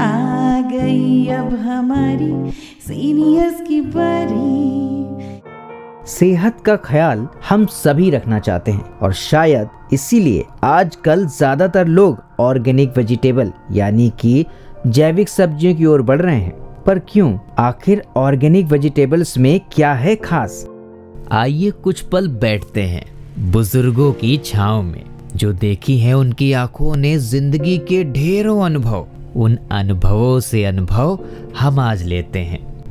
आ गई अब हमारी सीनियर्स की बारी सेहत का ख्याल हम सभी रखना चाहते हैं और शायद इसीलिए आजकल ज़्यादातर लोग ऑर्गेनिक वेजिटेबल यानी कि जैविक सब्जियों की ओर बढ़ रहे हैं। पर क्यों? आखिर ऑर्गेनिक वेजिटेबल्स में क्या है खास? आइए कुछ पल बैठते हैं बुज़ुर्गों की छाव में। जो देखी है उनकी आँखों ने ज़िंदगी के ढेरों अनुभव। उन अनुभवों से अनुभव हम आज लेते हैं।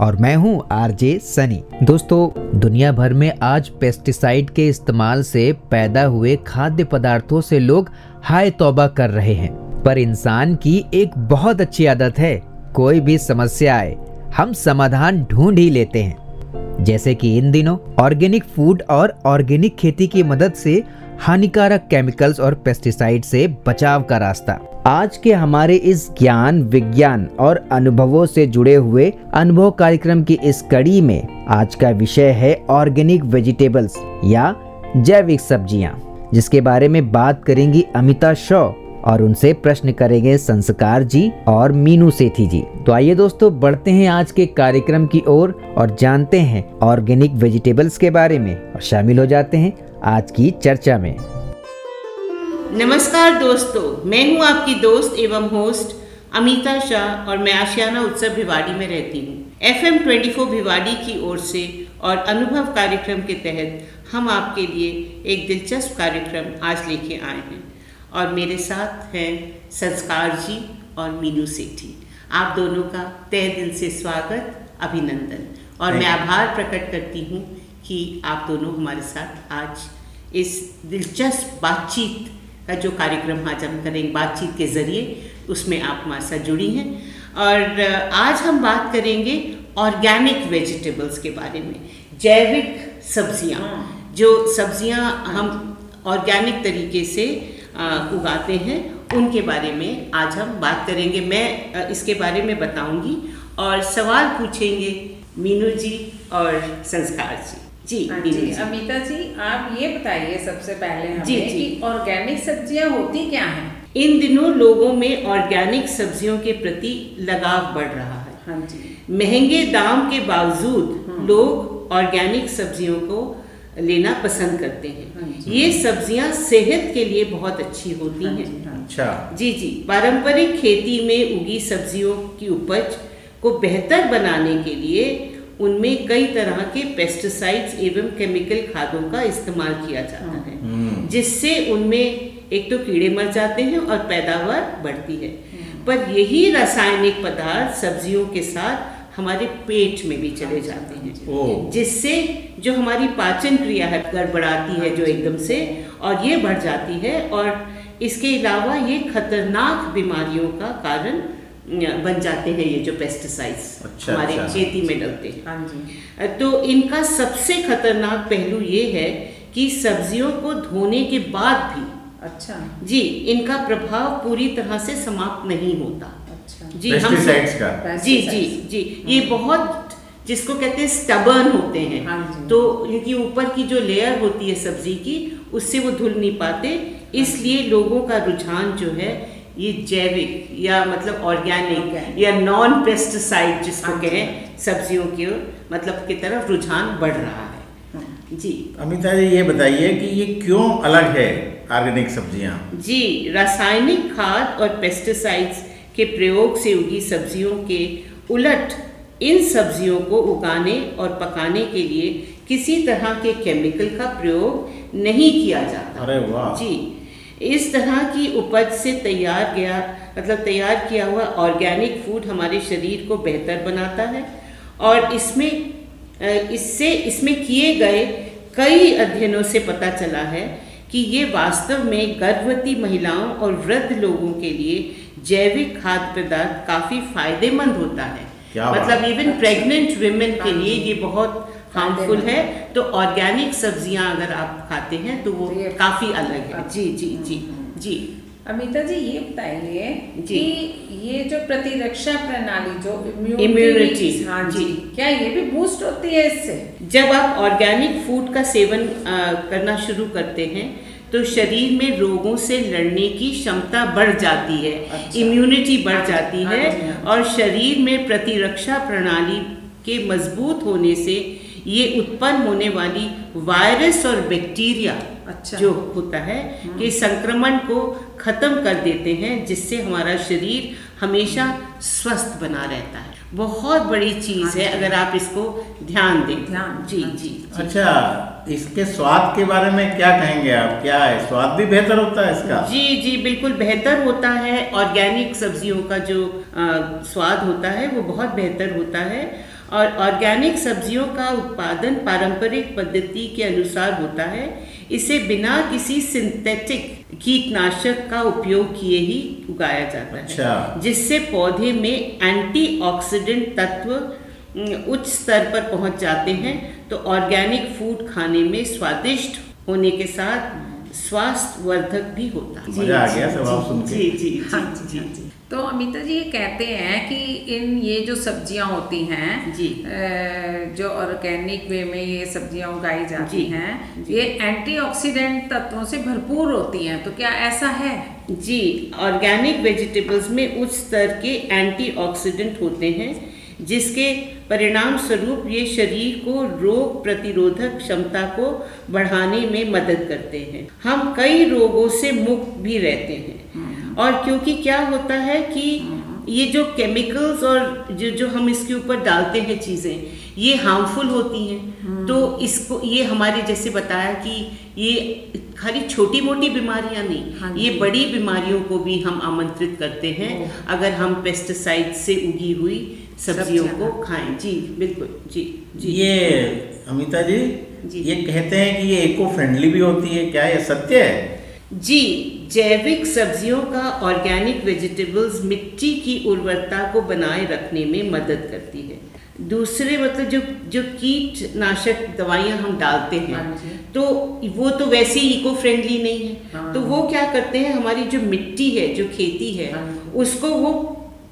और मैं हूँ आरजे सनी। दोस्तों, दुनिया भर में आज पेस्टिसाइड के इस्तेमाल से पैदा हुए खाद्य पदार्थों से लोग हाय तौबा कर रहे हैं। पर इंसान की एक बहुत अच्छी आदत है, कोई भी समस्या आए, हम समाधान ढूंढ ही लेते हैं। जैसे कि इन दिनों ऑर्गेनिक फ़ूड और ऑर्गेनिक खेती की मदद से हानिकारक केमिकल्स और पेस्टिसाइड से बचाव का रास्ता। आज के हमारे इस ज्ञान, विज्ञान और अनुभवों से जुड़े हुए अनुभव कार्यक्रम की इस कड़ी में आज का विषय है ऑर्गेनिक वेजिटेबल्स या जैविक सब्ज़ियाँ, जिसके बारे में बात करेंगी अमिता शॉ। और उनसे प्रश्न करेंगे संस्कार जी और मीनू सेठी जी। तो आइए दोस्तों बढ़ते हैं आज के कार्यक्रम की ओर और, और जानते हैं ऑर्गेनिक वेजिटेबल्स के बारे में और शामिल हो जाते हैं आज की चर्चा में। नमस्कार दोस्तों मैं हूँ आपकी दोस्त एवं होस्ट अमिता शाह और मैं आशियाना उत्सव भिवाड़ी में रहती हूँ। F M twenty four Bhiwadi की ओर से और अनुभव कार्यक्रम के तहत हम आपके लिए एक दिलचस्प कार्यक्रम आज लेके आए हैं। और मेरे साथ हैं संस्कार जी और मीनू सेठी। आप दोनों का तय दिल से स्वागत अभिनंदन। और मैं आभार प्रकट करती हूँ कि आप दोनों हमारे साथ आज इस दिलचस्प बातचीत का जो कार्यक्रम आज हम करेंगे बातचीत के ज़रिए उसमें आप हमारे साथ जुड़ी हैं। और आज हम बात करेंगे ऑर्गेनिक वेजिटेबल्स के बारे में जैविक सब्ज़ियाँ। हाँ। जो सब्ज़ियाँ हम ऑर्गेनिक तरीके से उगाते हैं। उनके बारे में आज हम बात करेंगे। मैं इसके बारे में बताऊँगी और सवाल पूछेंगे मीनू जी और संस्कार जी। जी हाँ जी अमिता जी आप ये बताइए सबसे पहले हमें जी, जी. कि ऑर्गेनिक सब्ज़ियाँ होती क्या हैं? इन दिनों लोगों में ऑर्गेनिक सब्जियों के प्रति लगाव बढ़ रहा है। हाँ जी। महँगे दाम के बावजूद हाँ। लोग ऑर्गेनिक सब्जियों को लेना पसंद करते हैं ये सब्ज़ियाँ सेहत के लिए बहुत अच्छी होती हाँ अच्छा जी जी पारंपरिक खेती में उगी सब्जियों की उपज को बेहतर बनाने के लिए उनमें कई तरह के पेस्टिसाइड्स एवं केमिकल खादों का इस्तेमाल किया जाता है हम्म। जिससे उनमें एक तो कीड़े मर जाते हैं और पैदावार बढ़ती है। पर यही रासायनिक पदार्थ सब्जियों के साथ हमारे पेट में भी चले जाते हैं। जिससे जो हमारी पाचन क्रिया है गड़बड़ाती है जो एकदम से और ये बढ़ जाती है और इसके अलावा ये खतरनाक बीमारियों का कारण बन जाते हैं ये जो पेस्टिसाइड्स अच्छा, हमारे अच्छा, खेती में डलते हैं। हाँ तो इनका सबसे खतरनाक पहलू ये है कि सब्जियों को धोने के बाद भी अच्छा। जी इनका प्रभाव पूरी तरह से समाप्त नहीं होता। जी हम का। जी जी जी। ये हाँ। बहुत जिसको कहते हैं स्टबर्न होते हैं। हाँ तो इनकी ऊपर की जो लेयर होती है सब्ज़ी की उससे वो धुल नहीं पाते। इसलिए लोगों का रुझान जो है ये जैविक या मतलब ऑर्गेनिक या नॉन पेस्टिसाइड जिसको हाँ कहें सब्जियों की मतलब की तरफ़ रुझान बढ़ रहा है। हाँ। जी। अमिता जी ये बताइए कि ये क्यों अलग है ऑर्गेनिक सब्ज़ियाँ? जी रासायनिक खाद और पेस्टिसाइड्स के प्रयोग से उगी सब्जियों के उलट इन सब्जियों को उगाने और पकाने के लिए किसी तरह के केमिकल का प्रयोग नहीं किया जाता। अरे वाह। जी इस तरह की उपज से तैयार गया मतलब तैयार किया हुआ ऑर्गेनिक फ़ूड हमारे शरीर को बेहतर बनाता है और इसमें इससे इसमें किए गए कई अध्ययनों से पता चला है कि ये वास्तव में गर्भवती महिलाओं और वृद्ध लोगों के लिए जैविक खाद्य पदार्थ काफ़ी फ़ायदेमंद होता है। मतलब इवन प्रेग्नेंट वुमेन के लिए ये बहुत हार्मफुल है। तो ऑर्गेनिक सब्ज़ियाँ अगर आप खाते हैं तो वो तो काफ़ी अलग है। जी जी जी जी। अमिता जी ये बताइए कि ये जो प्रतिरक्षा प्रणाली जो इम्यूनिटी हाँ जी। क्या ये भी बूस्ट होती है इससे? जब आप ऑर्गेनिक फ़ूड का सेवन अ, करना शुरू करते हैं तो शरीर में रोगों से लड़ने की क्षमता बढ़ जाती है अच्छा। इम्यूनिटी बढ़ हाँ जाती हाँ है हाँ। और शरीर में प्रतिरक्षा प्रणाली के मज़बूत होने से ये उत्पन्न होने वाली वायरस और बैक्टीरिया अच्छा। जो होता है कि संक्रमण को खत्म कर देते हैं जिससे हमारा शरीर हमेशा स्वस्थ बना रहता है बहुत बड़ी चीज़ हाँ है अगर आप इसको ध्यान दें ध्यान, हाँ जी। जी। अच्छा इसके स्वाद के बारे में क्या कहेंगे आप? क्या है? स्वाद भी बेहतर होता है इसका? जी जी बिल्कुल बेहतर होता है। ऑर्गेनिक सब्जियों का जो अ, स्वाद होता है वो बहुत बेहतर होता है। और ऑर्गेनिक सब्जियों का उत्पादन पारंपरिक पद्धति के अनुसार होता है। इसे बिना किसी सिंथेटिक कीटनाशक का उपयोग किए ही उगाया जाता है। अच्छा। जिससे पौधे में एंटीऑक्सीडेंट तत्व उच्च स्तर पर पहुँच जाते हैं तो ऑर्गेनिक फ़ूड खाने में स्वादिष्ट होने के साथ स्वास्थ्य वर्धक भी होता है मज़ा आ गया सब आप सुन के। जी जी जी हाँ जी जी, जी। तो अमिता जी ये कहते हैं कि इन ये जो सब्ज़ियाँ होती हैं जी। जो ऑर्गेनिक वे में ये सब्ज़ियाँ उगाई जाती हैं। ये एंटीऑक्सीडेंट तत्वों से भरपूर होती हैं तो क्या ऐसा है जी ऑर्गेनिक वेजिटेबल्स में उच्च स्तर के एंटीऑक्सीडेंट होते हैं जिसके परिणाम स्वरूप ये शरीर को रोग प्रतिरोधक क्षमता को बढ़ाने में मदद करते हैं। हम कई रोगों से मुक्त भी रहते हैं। और क्योंकि क्या होता है कि ये जो केमिकल्स और जो जो हम इसके ऊपर डालते हैं चीज़ें ये हार्मफुल होती हैं। तो इसको ये हमारे जैसे बताया कि ये खाली छोटी मोटी बीमारियाँ हाँ नहीं जी। ये बड़ी बीमारियों को भी हम आमंत्रित करते हैं। अगर हम पेस्टिसाइड से उगी हुई सब्जियों को खाएँ। जी बिल्कुल। जी जी। ये अमिता जी, जी। ये कहते हैं कि ये इको फ्रेंडली भी होती है। क्या ये सत्य है? जी जैविक सब्जियों का ऑर्गेनिक वेजिटेबल्स मिट्टी की उर्वरता को बनाए रखने में मदद करती है। दूसरे मतलब जो जो कीटनाशक दवाइयाँ हम डालते हैं हाँ तो वो तो वैसे ही इको फ्रेंडली नहीं है। हाँ। तो वो क्या करते हैं? हमारी जो मिट्टी है जो खेती है हाँ। उसको वो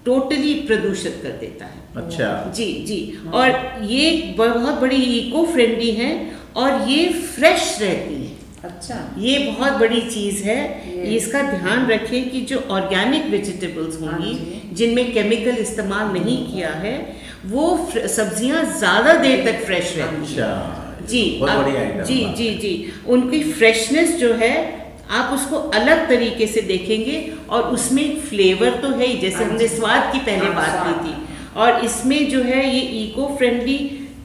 टोटली प्रदूषित कर देता है। अच्छा। जी जी। और ये बहुत बड़ी इको फ्रेंडली है और ये फ्रेश रहती है। अच्छा। ये बहुत बड़ी चीज़ है। ये- इसका ध्यान रखें कि जो ऑर्गेनिक वेजिटेबल्स हाँ होंगी जिनमें केमिकल इस्तेमाल नहीं किया है वो सब्ज़ियाँ ज़्यादा देर तक फ्रेश रहती हैं। अच्छा। जी बहुत अब- जी जी जी। उनकी फ्रेशनेस जो है आप उसको अलग तरीके से देखेंगे और उसमें फ्लेवर तो है ही जैसे हाँ हमने स्वाद की पहले हाँ, बात की थी। और इसमें जो है ये eco friendly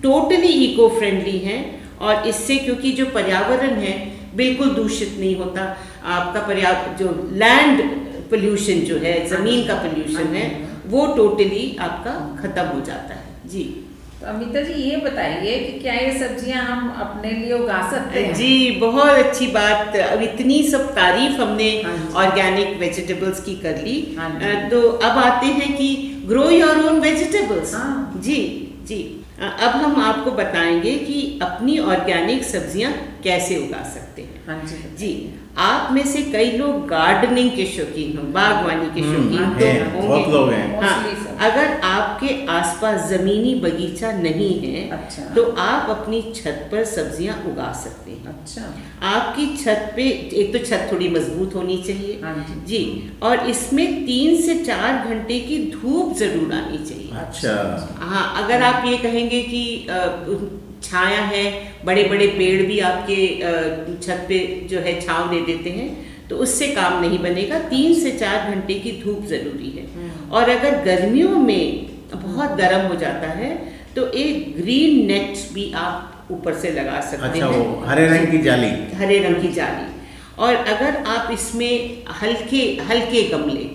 totally eco friendly है। और इससे क्योंकि जो पर्यावरण है बिल्कुल दूषित नहीं होता। आपका पर्यावरण जो लैंड पोल्यूशन जो है ज़मीन का पोल्यूशन है वो टोटली आपका खत्म हो जाता है। जी। तो अमिता जी ये बताइए कि क्या ये सब्ज़ियाँ हम अपने लिए उगा सकते हैं? जी बहुत अच्छी बात। अब इतनी सब तारीफ़ हमने हाँ ऑर्गेनिक वेजिटेबल्स की कर ली। हाँ तो अब आते हैं कि ग्रो योर ओन वेजिटेबल्स हाँ। जी जी। अब हम आपको बताएँगे कि अपनी ऑर्गेनिक सब्ज़ियाँ कैसे उगा सकते हैं। हाँ जी जी आप में से कई लोग गार्डनिंग के शौकीन हो बागवानी के शौकीन हैं, तो हम्म, बहुत लोग हैं। हाँ अगर आपके आसपास जमीनी बगीचा नहीं है अच्छा। तो आप अपनी छत पर सब्ज़ियाँ उगा सकते हैं। अच्छा। आपकी छत पे एक तो छत थोड़ी मज़बूत होनी चाहिए। हाँ जी। जी और इसमें तीन से चार घंटे की धूप ज़रूर आनी चाहिए। अच्छा। हाँ अगर आप ये कहेंगे कि छाया है बड़े बड़े पेड़ भी आपके छत पे जो है छाव दे देते हैं तो उससे काम नहीं बनेगा। तीन से चार घंटे की धूप ज़रूरी है। और अगर गर्मियों में बहुत गर्म हो जाता है तो एक ग्रीन नेट भी आप ऊपर से लगा सकते अच्छा हैं। वो हरे रंग की जाली। हरे रंग की जाली। और अगर आप इसमें हल्के हल्के गमले।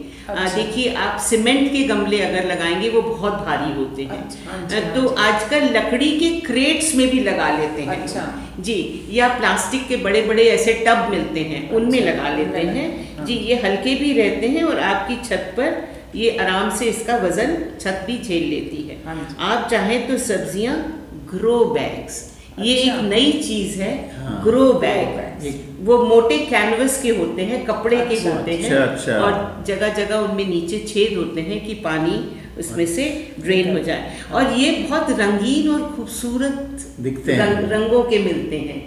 देखिए आप सीमेंट के गमले अगर लगाएँगे वो बहुत भारी होते हैं। अच्छा, हाँ आ, तो आजकल लकड़ी के क्रेट्स में भी लगा लेते हैं। अच्छा। जी या प्लास्टिक के बड़े बड़े ऐसे टब मिलते हैं अच्छा, उनमें अच्छा, लगा लेते हैं। जी ये हल्के भी रहते हैं और आपकी छत पर ये आराम से इसका वज़न छत भी झेल लेती है। हाँ आप चाहें तो सब्ज़ियाँ ग्रो बैग्स ये अच्छा। एक नई चीज़ है हाँ। Grow bag bags। वो मोटे कैनवस के होते हैं कपड़े के अच्छा, होते हैं अच्छा, अच्छा। और जगह जगह उनमें नीचे छेद होते हैं कि पानी उसमें से ड्रेन हो जाए और ये बहुत रंगीन और खूबसूरत दिखते हैं। रंग, रंगों के मिलते हैं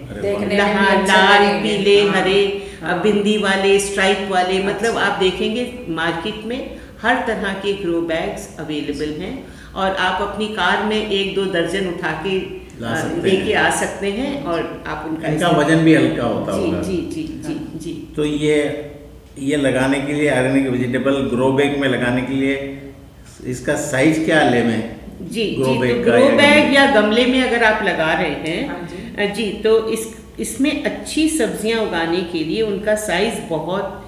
लाल पीले हाँ, हरे हाँ। बिंदी वाले स्ट्राइप वाले मतलब। आप देखेंगे मार्केट में हर तरह के ग्रो बैग्स अवेलेबल हैं और आप अपनी कार में एक दो दर्जन उठा के लेके आ सकते हैं और आप उनका इनका वज़न भी हल्का होता जी होगा। जी जी जी जी। तो ये ये लगाने के लिए ऑर्गेनिक वेजिटेबल ग्रो बैग में लगाने के लिए इसका साइज़ क्या ले में? जी ग्रो जी बैग तो ग्रो या- बैग या गमले में अगर आप लगा रहे हैं हाँ जी। जी तो इस इसमें अच्छी सब्ज़ियाँ उगाने के लिए उनका साइज़ बहुत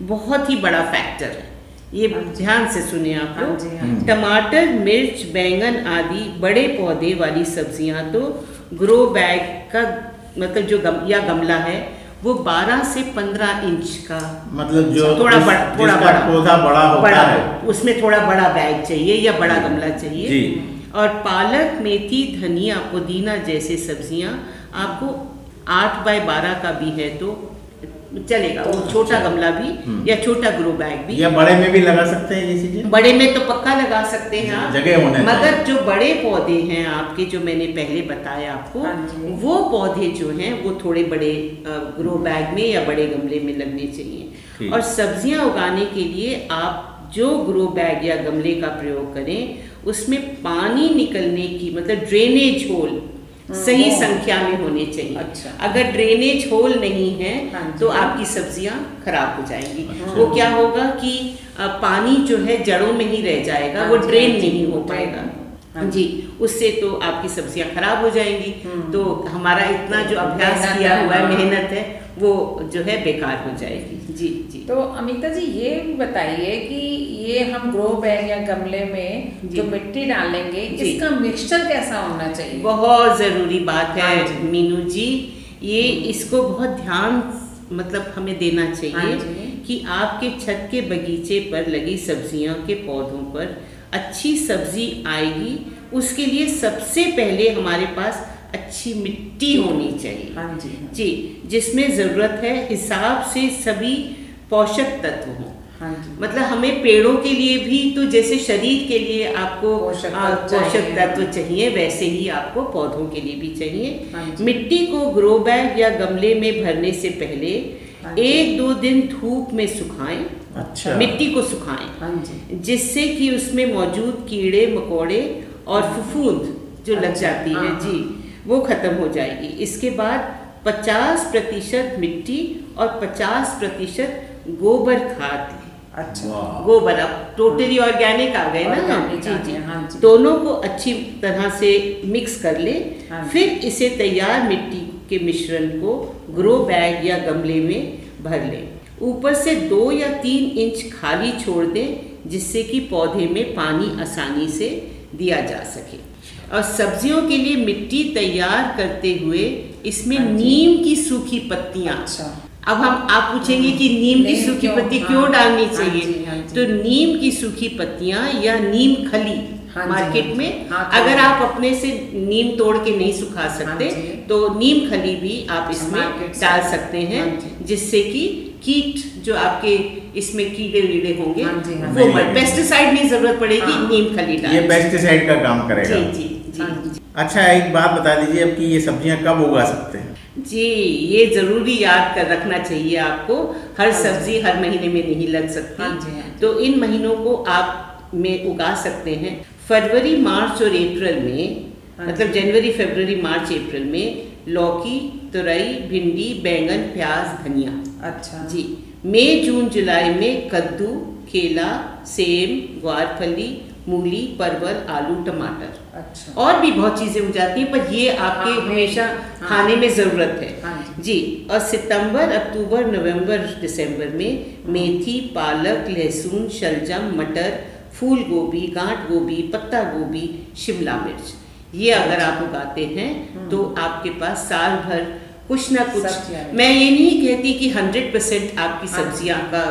बहुत ही बड़ा फैक्टर है। ये ध्यान से सुनिए आप हाँ लोग। हाँ। टमाटर मिर्च बैंगन आदि बड़े पौधे वाली सब्ज़ियाँ तो ग्रो बैग का मतलब जो गम, या गमला है वो 12 से 15 इंच का। मतलब जो थोड़ा जिस- बड़ा थोड़ा बड़ा। पौधा बड़ा होता बड़ा। है। उसमें थोड़ा बड़ा बैग चाहिए या बड़ा गमला चाहिए। जी। और पालक मेथी धनिया पुदीना जैसे सब्ज़ियाँ आपको आठ बाय बारह का भी है तो चलेगा वो छोटा गमला भी या छोटा ग्रो बैग भी। या बड़े में भी लगा सकते हैं ये चीज़ें? बड़े में तो पक्का लगा सकते हैं आप। जगह होना मगर जो बड़े पौधे हैं आपके जो मैंने पहले बताया आपको हाँ वो पौधे जो हैं वो थोड़े बड़े ग्रो बैग में या बड़े गमले में लगने चाहिए। और सब्ज़ियाँ उगाने के लिए आप जो ग्रो बैग या गमले का प्रयोग करें उसमें पानी निकलने की मतलब ड्रेनेज होल सही संख्या में होने चाहिए। अच्छा। अगर ड्रेनेज होल नहीं है हाँ तो आपकी सब्ज़ियाँ खराब हो जाएँगी। अच्छा। वो क्या होगा कि पानी जो है जड़ों में ही रह जाएगा हाँ वो ड्रेन हाँ नहीं हो पाएगा। जी। उससे तो आपकी सब्ज़ियाँ खराब हो जाएँगी। तो हमारा इतना जो अभ्यास किया हुआ हाँ। मेहनत है वो जो है बेकार हो जाएगी। जी जी। तो अमिता जी ये बताइए कि ये हम ग्रो बैग या गमले में जो मिट्टी डालेंगे इसका मिक्सचर कैसा होना चाहिए? बहुत ज़रूरी बात है हाँ। मीनू जी। ये इसको बहुत ध्यान मतलब हमें देना हाँ चाहिए जी। कि आपके छत के बगीचे पर लगी सब्जियों के पौधों पर अच्छी सब्ज़ी आएगी। उसके लिए सबसे पहले हमारे पास अच्छी मिट्टी होनी चाहिए। हाँ जी हाँ जी, जी जिसमें ज़रूरत है हिसाब से सभी पोषक तत्व हों। हाँ मतलब हमें पेड़ों के लिए भी तो जैसे शरीर के लिए आपको पोषक तत्व पोषक चाहिए। वैसे ही आपको पौधों के लिए भी हाँ चाहिए मिट्टी को ग्रो बैग या गमले में भरने से पहले हाँ एक दो दिन धूप में सुखाएँ अच्छा। मिट्टी को सुखाएँ हाँ जिससे कि उसमें मौजूद कीड़े मकोड़े और फफूंद जो लग अच्छा, जाती है हाँ, जी वो खत्म हो जाएगी। इसके बाद 50 प्रतिशत मिट्टी और 50 प्रतिशत गोबर खाद। अच्छा। गोबर अब टोटली ऑर्गेनिक आ गए ना। जी जी। हाँ जी। दोनों को अच्छी तरह से मिक्स कर ले। हाँ फिर इसे तैयार मिट्टी के मिश्रण को ग्रो बैग या गमले में भर लें। ऊपर से दो या तीन इंच खाली छोड़ दें जिससे कि पौधे में पानी आसानी से दिया जा सके। और सब्जियों के लिए मिट्टी तैयार करते हुए इसमें हाँ नीम की सूखी पत्तियाँ अच्छा। अब हम आप पूछेंगे कि नीम की सूखी पत्ती हाँ, क्यों डालनी हाँ चाहिए? जी, हाँ जी। तो नीम की सूखी पत्तियाँ या नीम खली हाँ मार्केट हाँ में हाँ, अगर आप अपने से नीम तोड़ के नहीं सुखा सकते हाँ तो नीम खली भी आप अच्छा, इसमें डाल सकते हैं हाँ जिससे कि कीट जो आपके इसमें कीड़े वीड़े होंगे हाँ हाँ वो मर पेस्टिसाइड नहीं ज़रूरत पड़ेगी हाँ। नीम खली डाल ये पेस्टिसाइड का काम करेगा। जी। हाँ जी। अच्छा एक बात बता दीजिए अब कि ये सब्ज़ियाँ कब उगा सकते हैं? जी ये ज़रूरी याद कर रखना चाहिए आपको। हर सब्ज़ी हर महीने में नहीं लग सकती। हाँ जी, हाँ जी। तो इन महीनों को आप में उगा सकते हैं। फरवरी मार्च और अप्रैल में हाँ मतलब जनवरी फरवरी मार्च अप्रैल में लौकी तुरई भिंडी बैंगन प्याज धनिया। अच्छा। जी। मई जून जुलाई में कद्दू केला सेम ग्वारफली मूली परवल आलू टमाटर। अच्छा। और भी बहुत चीज़ें उग जाती हैं पर ये आपके हाँ, हमेशा हाँ। खाने में ज़रूरत है। हाँ जी। और सितंबर अक्टूबर नवंबर दिसंबर में मेथी पालक लहसुन शलजम मटर फूल गोभी गांठ गोभी पत्ता गोभी शिमला मिर्च। ये अगर आप उगाते हैं। तो आपके पास साल भर कुछ ना कुछ मैं ये नहीं कहती कि हंड्रेड परसेंट आपकी हाँ। सब्ज़ियाँ का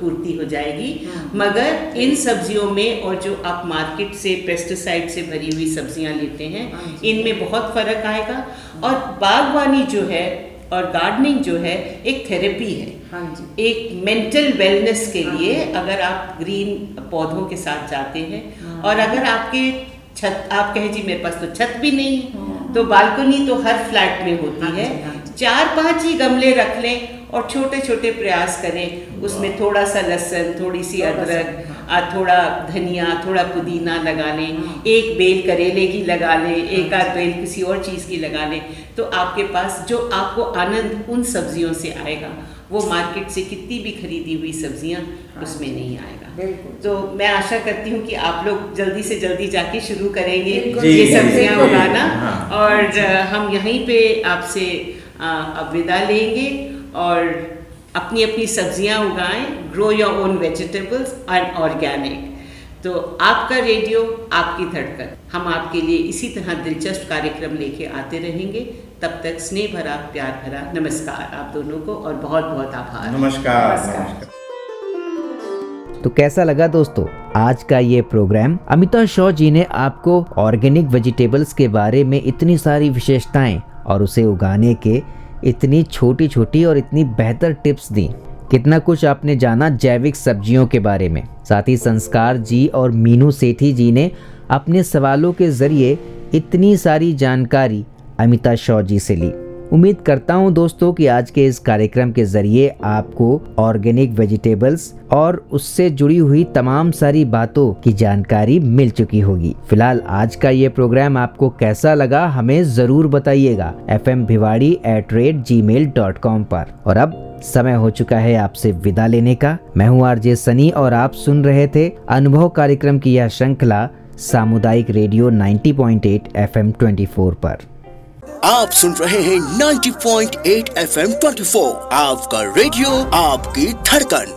पूर्ति हो जाएगी हम्म। मगर इन सब्जियों में और जो आप मार्केट से पेस्टिसाइड से भरी हुई सब्ज़ियाँ लेते हैं हाँ इनमें बहुत फ़र्क आएगा और बागवानी जो है और गार्डनिंग जो है एक थेरेपी है हाँ जी एक मेंटल वेलनेस के हाँ। लिए अगर आप ग्रीन पौधों के साथ जाते हैं हाँ। और अगर आपके छत आप कहें जी मेरे पास तो छत भी नहीं है तो बालकनी तो हर फ्लैट में होती हाँ है। हाँ चार पाँच ही गमले रख लें और छोटे छोटे प्रयास करें। उसमें थोड़ा सा लहसुन थोड़ी सी अदरक हाँ। आ, थोड़ा धनिया थोड़ा पुदीना लगा लें। एक बेल करेले की लगा लें एक आध बेल किसी और चीज़ की लगा लें। तो आपके पास जो आपको आनंद उन सब्जियों से आएगा वो मार्केट से कितनी भी खरीदी हुई सब्ज़ियाँ उसमें नहीं आएगा। बिल्कुल। तो मैं आशा करती हूँ कि आप लोग जल्दी से जल्दी जाके शुरू करेंगे ये सब्ज़ियाँ उगाना। हाँ। और हम यहीं पे आपसे अब विदा लेंगे और अपनी अपनी सब्ज़ियाँ उगाएँ grow your own vegetables and organic तो आपका रेडियो आपकी धड़कन। हम आपके लिए इसी तरह दिलचस्प कार्यक्रम लेके आते रहेंगे। तब तक स्नेह भरा प्यार भरा नमस्कार आप दोनों को और बहुत बहुत आभार। नमस्कार नमस्कार। नमस्कार। तो कैसा लगा दोस्तों? आज का ये प्रोग्राम अमिता शॉ जी ने आपको ऑर्गेनिक वेजिटेबल्स के बारे में इतनी सारी विशेषताएँ और उसे उगाने के इतनी छोटी छोटी और इतनी बेहतर टिप्स दी। कितना कुछ आपने जाना जैविक सब्जियों के बारे में। साथ ही संस्कार जी और मीनू सेठी जी ने अपने सवालों के ज़रिए इतनी सारी जानकारी अमिता शॉ जी से ली। उम्मीद करता हूँ दोस्तों कि आज के इस कार्यक्रम के ज़रिए आपको ऑर्गेनिक वेजिटेबल्स और उससे जुड़ी हुई तमाम सारी बातों की जानकारी मिल चुकी होगी। फ़िलहाल आज का ये प्रोग्राम आपको कैसा लगा हमें ज़रूर बताइएगा। F M Bhiwadi at rate Gmail dot com पर। और अब समय हो चुका है आपसे विदा लेने का। मैं हूँ आरजे सनी और आप सुन रहे थे अनुभव कार्यक्रम की यह श्रृंखला सामुदायिक रेडियो 90.8 एफएम 24 पर। आप सुन रहे हैं 90.8 एफएम 24 आपका रेडियो आपकी धड़कन।